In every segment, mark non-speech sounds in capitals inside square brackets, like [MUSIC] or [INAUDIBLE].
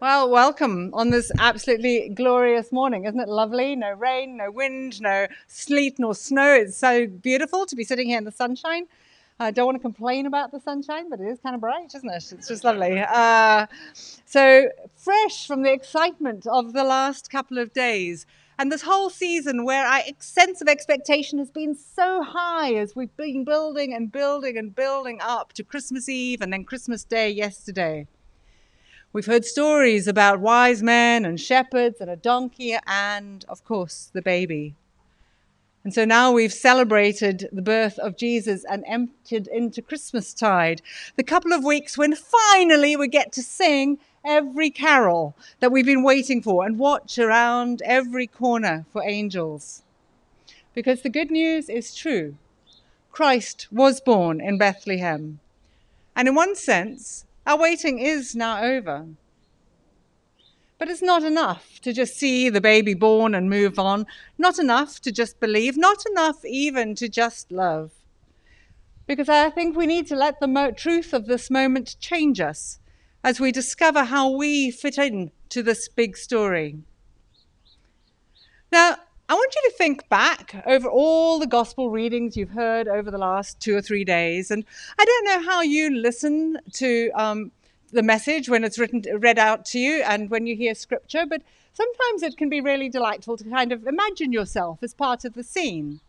Well, welcome on this absolutely glorious morning. Isn't it lovely? No rain, no wind, no sleet nor snow. It's so beautiful to be sitting here in the sunshine. I don't want to complain about the sunshine, but it is kind of bright, isn't it? It's just lovely. Uh, so fresh from the excitement of the last couple of days. And this whole season where our sense of expectation has been so high as we've been building and building and building up to Christmas Eve and then Christmas Day yesterday. We've heard stories about wise men and shepherds and a donkey and, of course, the baby. And so now we've celebrated the birth of Jesus and entered into Christmastide, the couple of weeks when finally we get to sing every carol that we've been waiting for and watch around every corner for angels. Because the good news is true Christ was born in Bethlehem. And in one sense, our waiting is now over. But it's not enough to just see the baby born and move on, not enough to just believe, not enough even to just love. Because I think we need to let the mo- truth of this moment change us as we discover how we fit in to this big story. Now, I want you to think back over all the gospel readings you've heard over the last two or three days. And I don't know how you listen to um, the message when it's written, read out to you and when you hear scripture, but sometimes it can be really delightful to kind of imagine yourself as part of the scene.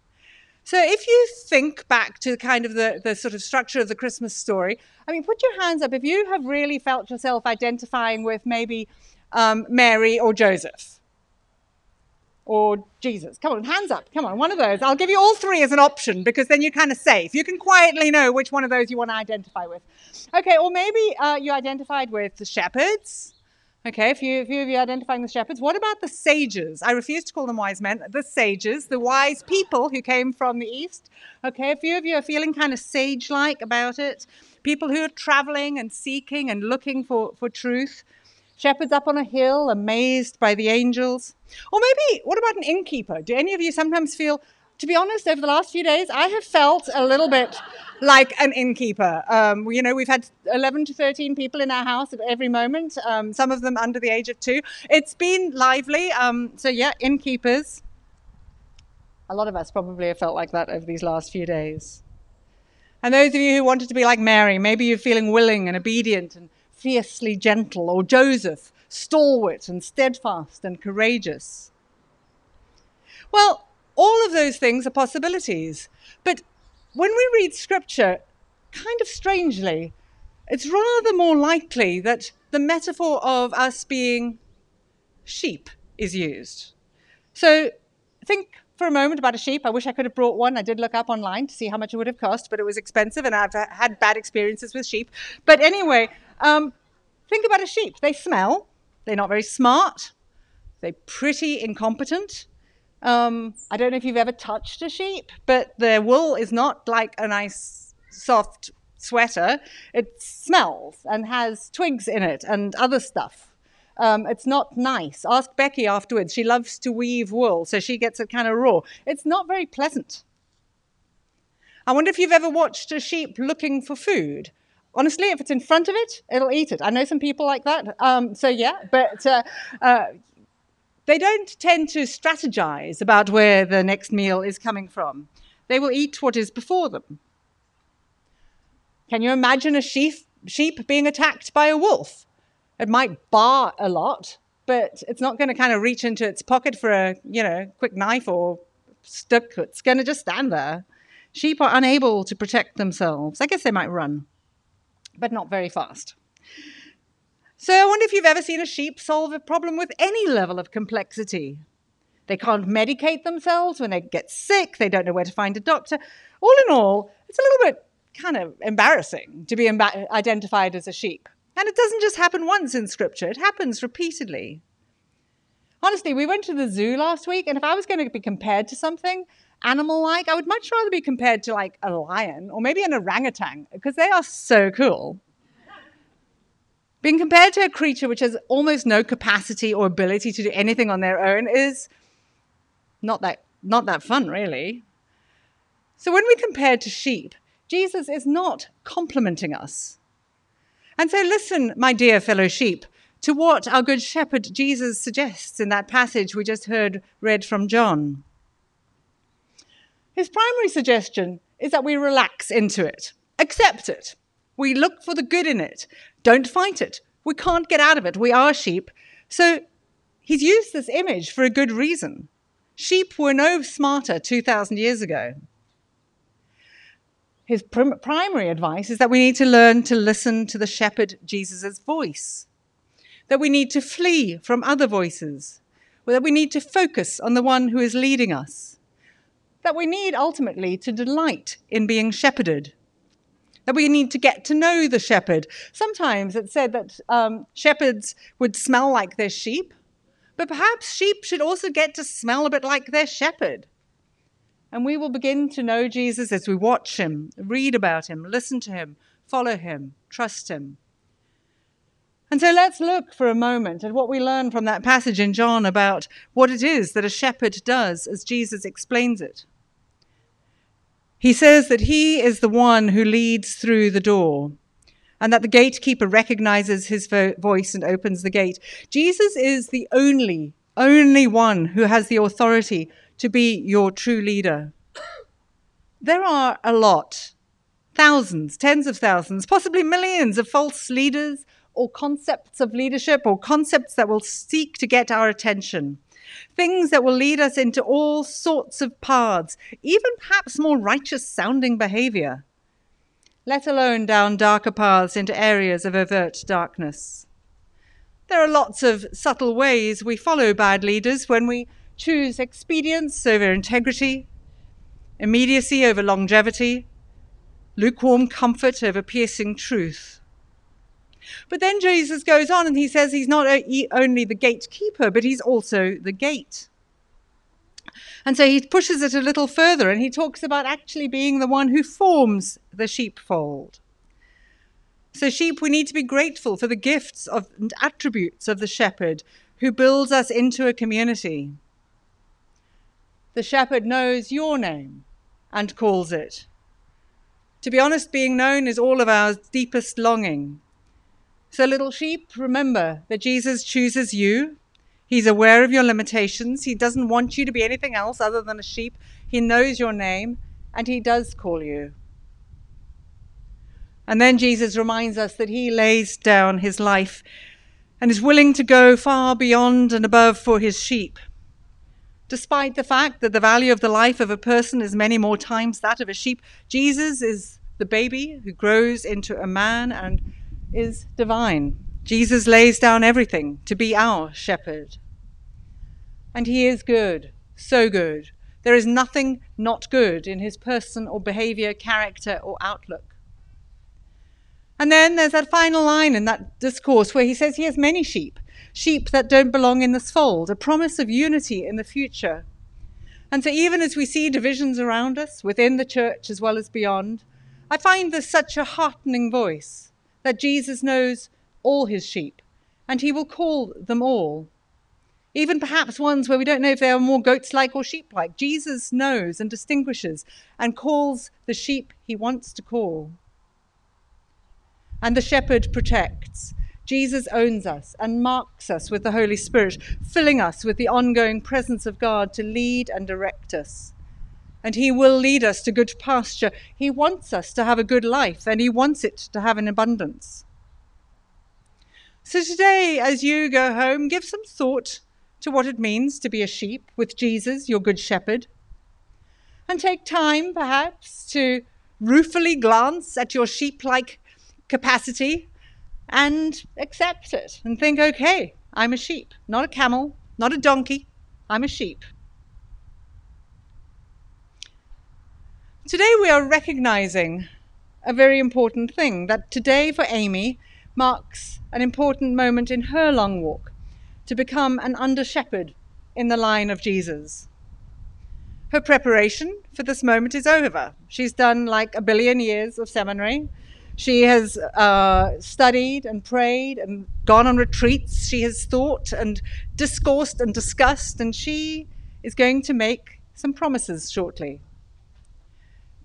So if you think back to kind of the, the sort of structure of the Christmas story, I mean, put your hands up if you have really felt yourself identifying with maybe um, Mary or Joseph or Jesus? Come on, hands up. Come on, one of those. I'll give you all three as an option because then you're kind of safe. You can quietly know which one of those you want to identify with. Okay, or maybe uh, you identified with the shepherds. Okay, a few, a few of you are identifying the shepherds. What about the sages? I refuse to call them wise men. The sages, the wise people who came from the east. Okay, a few of you are feeling kind of sage like about it. People who are traveling and seeking and looking for, for truth. Shepherds up on a hill, amazed by the angels. Or maybe, what about an innkeeper? Do any of you sometimes feel, to be honest, over the last few days, I have felt a little bit like an innkeeper. Um, you know, we've had 11 to 13 people in our house at every moment, um, some of them under the age of two. It's been lively. Um, so, yeah, innkeepers. A lot of us probably have felt like that over these last few days. And those of you who wanted to be like Mary, maybe you're feeling willing and obedient and fiercely gentle, or Joseph, stalwart and steadfast and courageous. Well, all of those things are possibilities. But when we read scripture, kind of strangely, it's rather more likely that the metaphor of us being sheep is used. So think for a moment about a sheep. I wish I could have brought one. I did look up online to see how much it would have cost, but it was expensive and I've had bad experiences with sheep. But anyway, um, think about a sheep. They smell, they're not very smart, they're pretty incompetent. Um, I don't know if you've ever touched a sheep, but their wool is not like a nice, soft sweater. It smells and has twigs in it and other stuff. Um, it's not nice. Ask Becky afterwards. She loves to weave wool, so she gets it kind of raw. It's not very pleasant. I wonder if you've ever watched a sheep looking for food. Honestly, if it's in front of it, it'll eat it. I know some people like that. Um, so, yeah, but uh, uh, they don't tend to strategize about where the next meal is coming from. They will eat what is before them. Can you imagine a sheep, sheep being attacked by a wolf? It might baa a lot, but it's not going to kind of reach into its pocket for a, you know, quick knife or stick. It's going to just stand there. Sheep are unable to protect themselves. I guess they might run, but not very fast. So I wonder if you've ever seen a sheep solve a problem with any level of complexity. They can't medicate themselves when they get sick, they don't know where to find a doctor. All in all, it's a little bit kind of embarrassing to be identified as a sheep. And it doesn't just happen once in scripture, it happens repeatedly. Honestly, we went to the zoo last week, and if I was going to be compared to something animal like, I would much rather be compared to like a lion or maybe an orangutan because they are so cool. Being compared to a creature which has almost no capacity or ability to do anything on their own is not that, not that fun, really. So when we compare to sheep, Jesus is not complimenting us. And so, listen, my dear fellow sheep, to what our Good Shepherd Jesus suggests in that passage we just heard read from John. His primary suggestion is that we relax into it, accept it. We look for the good in it, don't fight it. We can't get out of it. We are sheep. So he's used this image for a good reason. Sheep were no smarter 2,000 years ago. His prim- primary advice is that we need to learn to listen to the shepherd Jesus' voice that we need to flee from other voices, that we need to focus on the one who is leading us, that we need ultimately to delight in being shepherded, that we need to get to know the shepherd. Sometimes it's said that um, shepherds would smell like their sheep, but perhaps sheep should also get to smell a bit like their shepherd. And we will begin to know Jesus as we watch him, read about him, listen to him, follow him, trust him. And so let's look for a moment at what we learn from that passage in John about what it is that a shepherd does as Jesus explains it. He says that he is the one who leads through the door and that the gatekeeper recognizes his vo- voice and opens the gate. Jesus is the only, only one who has the authority to be your true leader. There are a lot, thousands, tens of thousands, possibly millions of false leaders, or concepts of leadership or concepts that will seek to get our attention. Things that will lead us into all sorts of paths, even perhaps more righteous sounding behavior, let alone down darker paths into areas of overt darkness. There are lots of subtle ways we follow bad leaders when we choose expedience over integrity, immediacy over longevity, lukewarm comfort over piercing truth. But then Jesus goes on and he says he's not only the gatekeeper, but he's also the gate. And so he pushes it a little further and he talks about actually being the one who forms the sheepfold. So, sheep, we need to be grateful for the gifts of, and attributes of the shepherd who builds us into a community. The shepherd knows your name and calls it. To be honest, being known is all of our deepest longing. So, little sheep, remember that Jesus chooses you. He's aware of your limitations. He doesn't want you to be anything else other than a sheep. He knows your name and he does call you. And then Jesus reminds us that he lays down his life and is willing to go far beyond and above for his sheep. Despite the fact that the value of the life of a person is many more times that of a sheep, Jesus is the baby who grows into a man and is divine. Jesus lays down everything to be our shepherd. And he is good, so good. There is nothing not good in his person or behavior, character or outlook. And then there's that final line in that discourse where he says he has many sheep, sheep that don't belong in this fold, a promise of unity in the future. And so, even as we see divisions around us, within the church as well as beyond, I find this such a heartening voice that Jesus knows all his sheep, and he will call them all. Even perhaps ones where we don't know if they are more goats like or sheep like. Jesus knows and distinguishes and calls the sheep he wants to call. And the shepherd protects. Jesus owns us and marks us with the Holy Spirit, filling us with the ongoing presence of God to lead and direct us and He will lead us to good pasture. He wants us to have a good life, and He wants it to have an abundance. So today, as you go home, give some thought to what it means to be a sheep with Jesus, your good shepherd. And take time, perhaps, to ruefully glance at your sheep like capacity and accept it and think, okay, I'm a sheep, not a camel, not a donkey, I'm a sheep. Today we are recognizing a very important thing that today for Amy marks an important moment in her long walk to become an under shepherd in the line of Jesus. Her preparation for this moment is over. She's done like a billion years of seminary. She has uh, studied and prayed and gone on retreats. She has thought and discoursed and discussed, and she is going to make some promises shortly.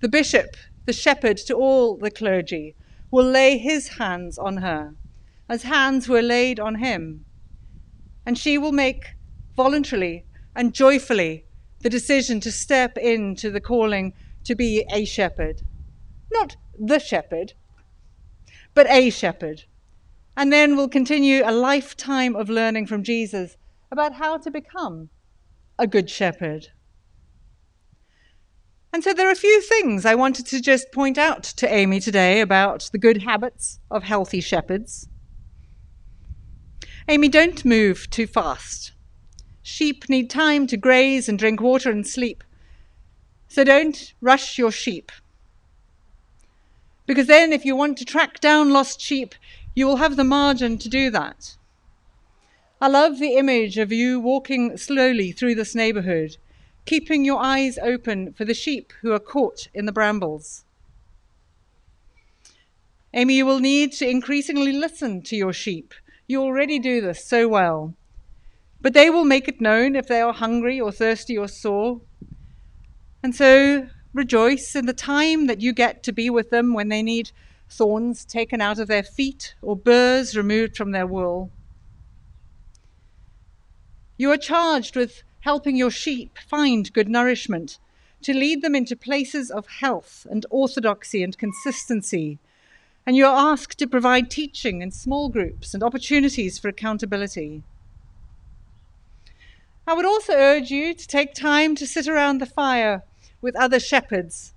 The bishop, the shepherd to all the clergy, will lay his hands on her as hands were laid on him. And she will make voluntarily and joyfully the decision to step into the calling to be a shepherd. Not the shepherd, but a shepherd. And then we'll continue a lifetime of learning from Jesus about how to become a good shepherd. And so there are a few things I wanted to just point out to Amy today about the good habits of healthy shepherds. Amy, don't move too fast. Sheep need time to graze and drink water and sleep. So don't rush your sheep. Because then, if you want to track down lost sheep, you will have the margin to do that. I love the image of you walking slowly through this neighborhood keeping your eyes open for the sheep who are caught in the brambles. Amy, you will need to increasingly listen to your sheep. You already do this so well. But they will make it known if they are hungry or thirsty or sore. And so rejoice in the time that you get to be with them when they need thorns taken out of their feet or burrs removed from their wool. You are charged with helping your sheep find good nourishment, to lead them into places of health and orthodoxy and consistency. And you are asked to provide teaching in small groups and opportunities for accountability. I would also urge you to take time to sit around the fire with other shepherds,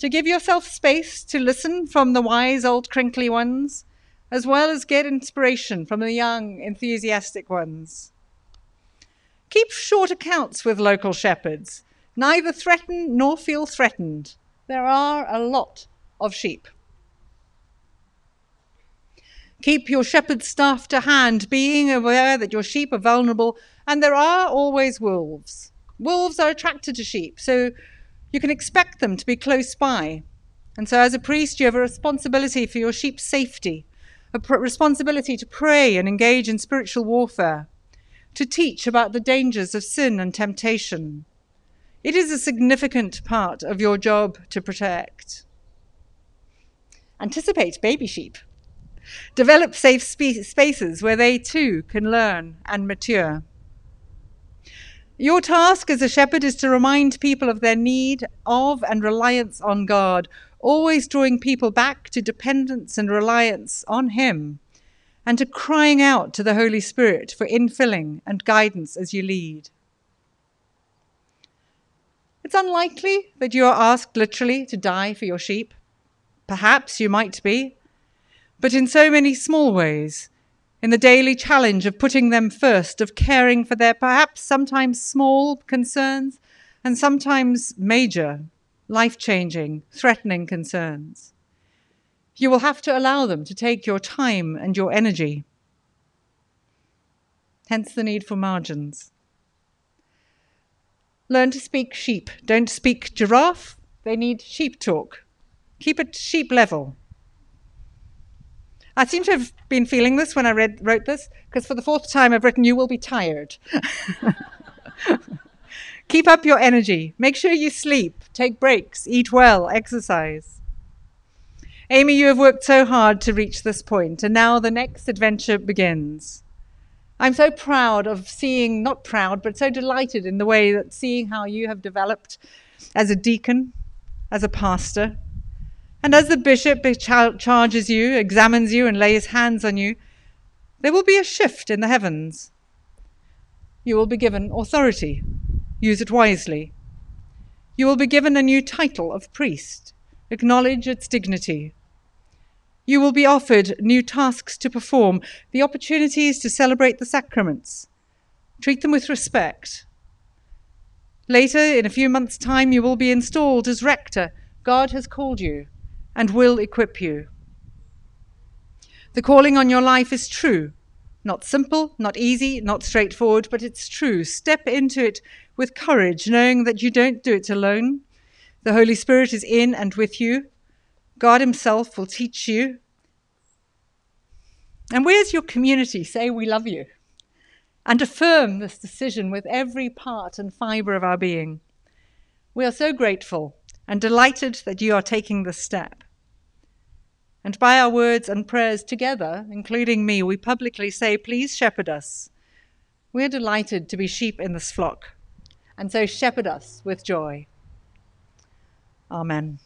to give yourself space to listen from the wise old crinkly ones, as well as get inspiration from the young, enthusiastic ones. Keep short accounts with local shepherds. Neither threaten nor feel threatened. There are a lot of sheep. Keep your shepherd staff to hand, being aware that your sheep are vulnerable, and there are always wolves. Wolves are attracted to sheep, so you can expect them to be close by. And so, as a priest, you have a responsibility for your sheep's safety, a pr- responsibility to pray and engage in spiritual warfare to teach about the dangers of sin and temptation. It is a significant part of your job to protect. Anticipate baby sheep. Develop safe spe- spaces where they too can learn and mature. Your task as a shepherd is to remind people of their need of and reliance on God, always drawing people back to dependence and reliance on Him and to crying out to the Holy Spirit for infilling and guidance as you lead. It's unlikely that you are asked literally to die for your sheep. Perhaps you might be, but in so many small ways, in the daily challenge of putting them first, of caring for their perhaps sometimes small concerns and sometimes major, life changing, threatening concerns. You will have to allow them to take your time and your energy. Hence the need for margins. Learn to speak sheep. Don't speak giraffe. They need sheep talk. Keep it sheep level. I seem to have been feeling this when I read, wrote this, because for the fourth time I've written, You will be tired. [LAUGHS] Keep up your energy. Make sure you sleep, take breaks, eat well, exercise. Amy, you have worked so hard to reach this point, and now the next adventure begins. I'm so proud of seeing, not proud, but so delighted in the way that seeing how you have developed as a deacon, as a pastor, and as the bishop charges you, examines you, and lays hands on you, there will be a shift in the heavens. You will be given authority. Use it wisely. You will be given a new title of priest. Acknowledge its dignity. You will be offered new tasks to perform, the opportunities to celebrate the sacraments. Treat them with respect. Later, in a few months' time, you will be installed as rector. God has called you and will equip you. The calling on your life is true. Not simple, not easy, not straightforward, but it's true. Step into it with courage, knowing that you don't do it alone. The Holy Spirit is in and with you. God Himself will teach you. And where's your community? Say, We love you. And affirm this decision with every part and fibre of our being. We are so grateful and delighted that you are taking this step. And by our words and prayers together, including me, we publicly say, Please shepherd us. We're delighted to be sheep in this flock, and so shepherd us with joy. Amen.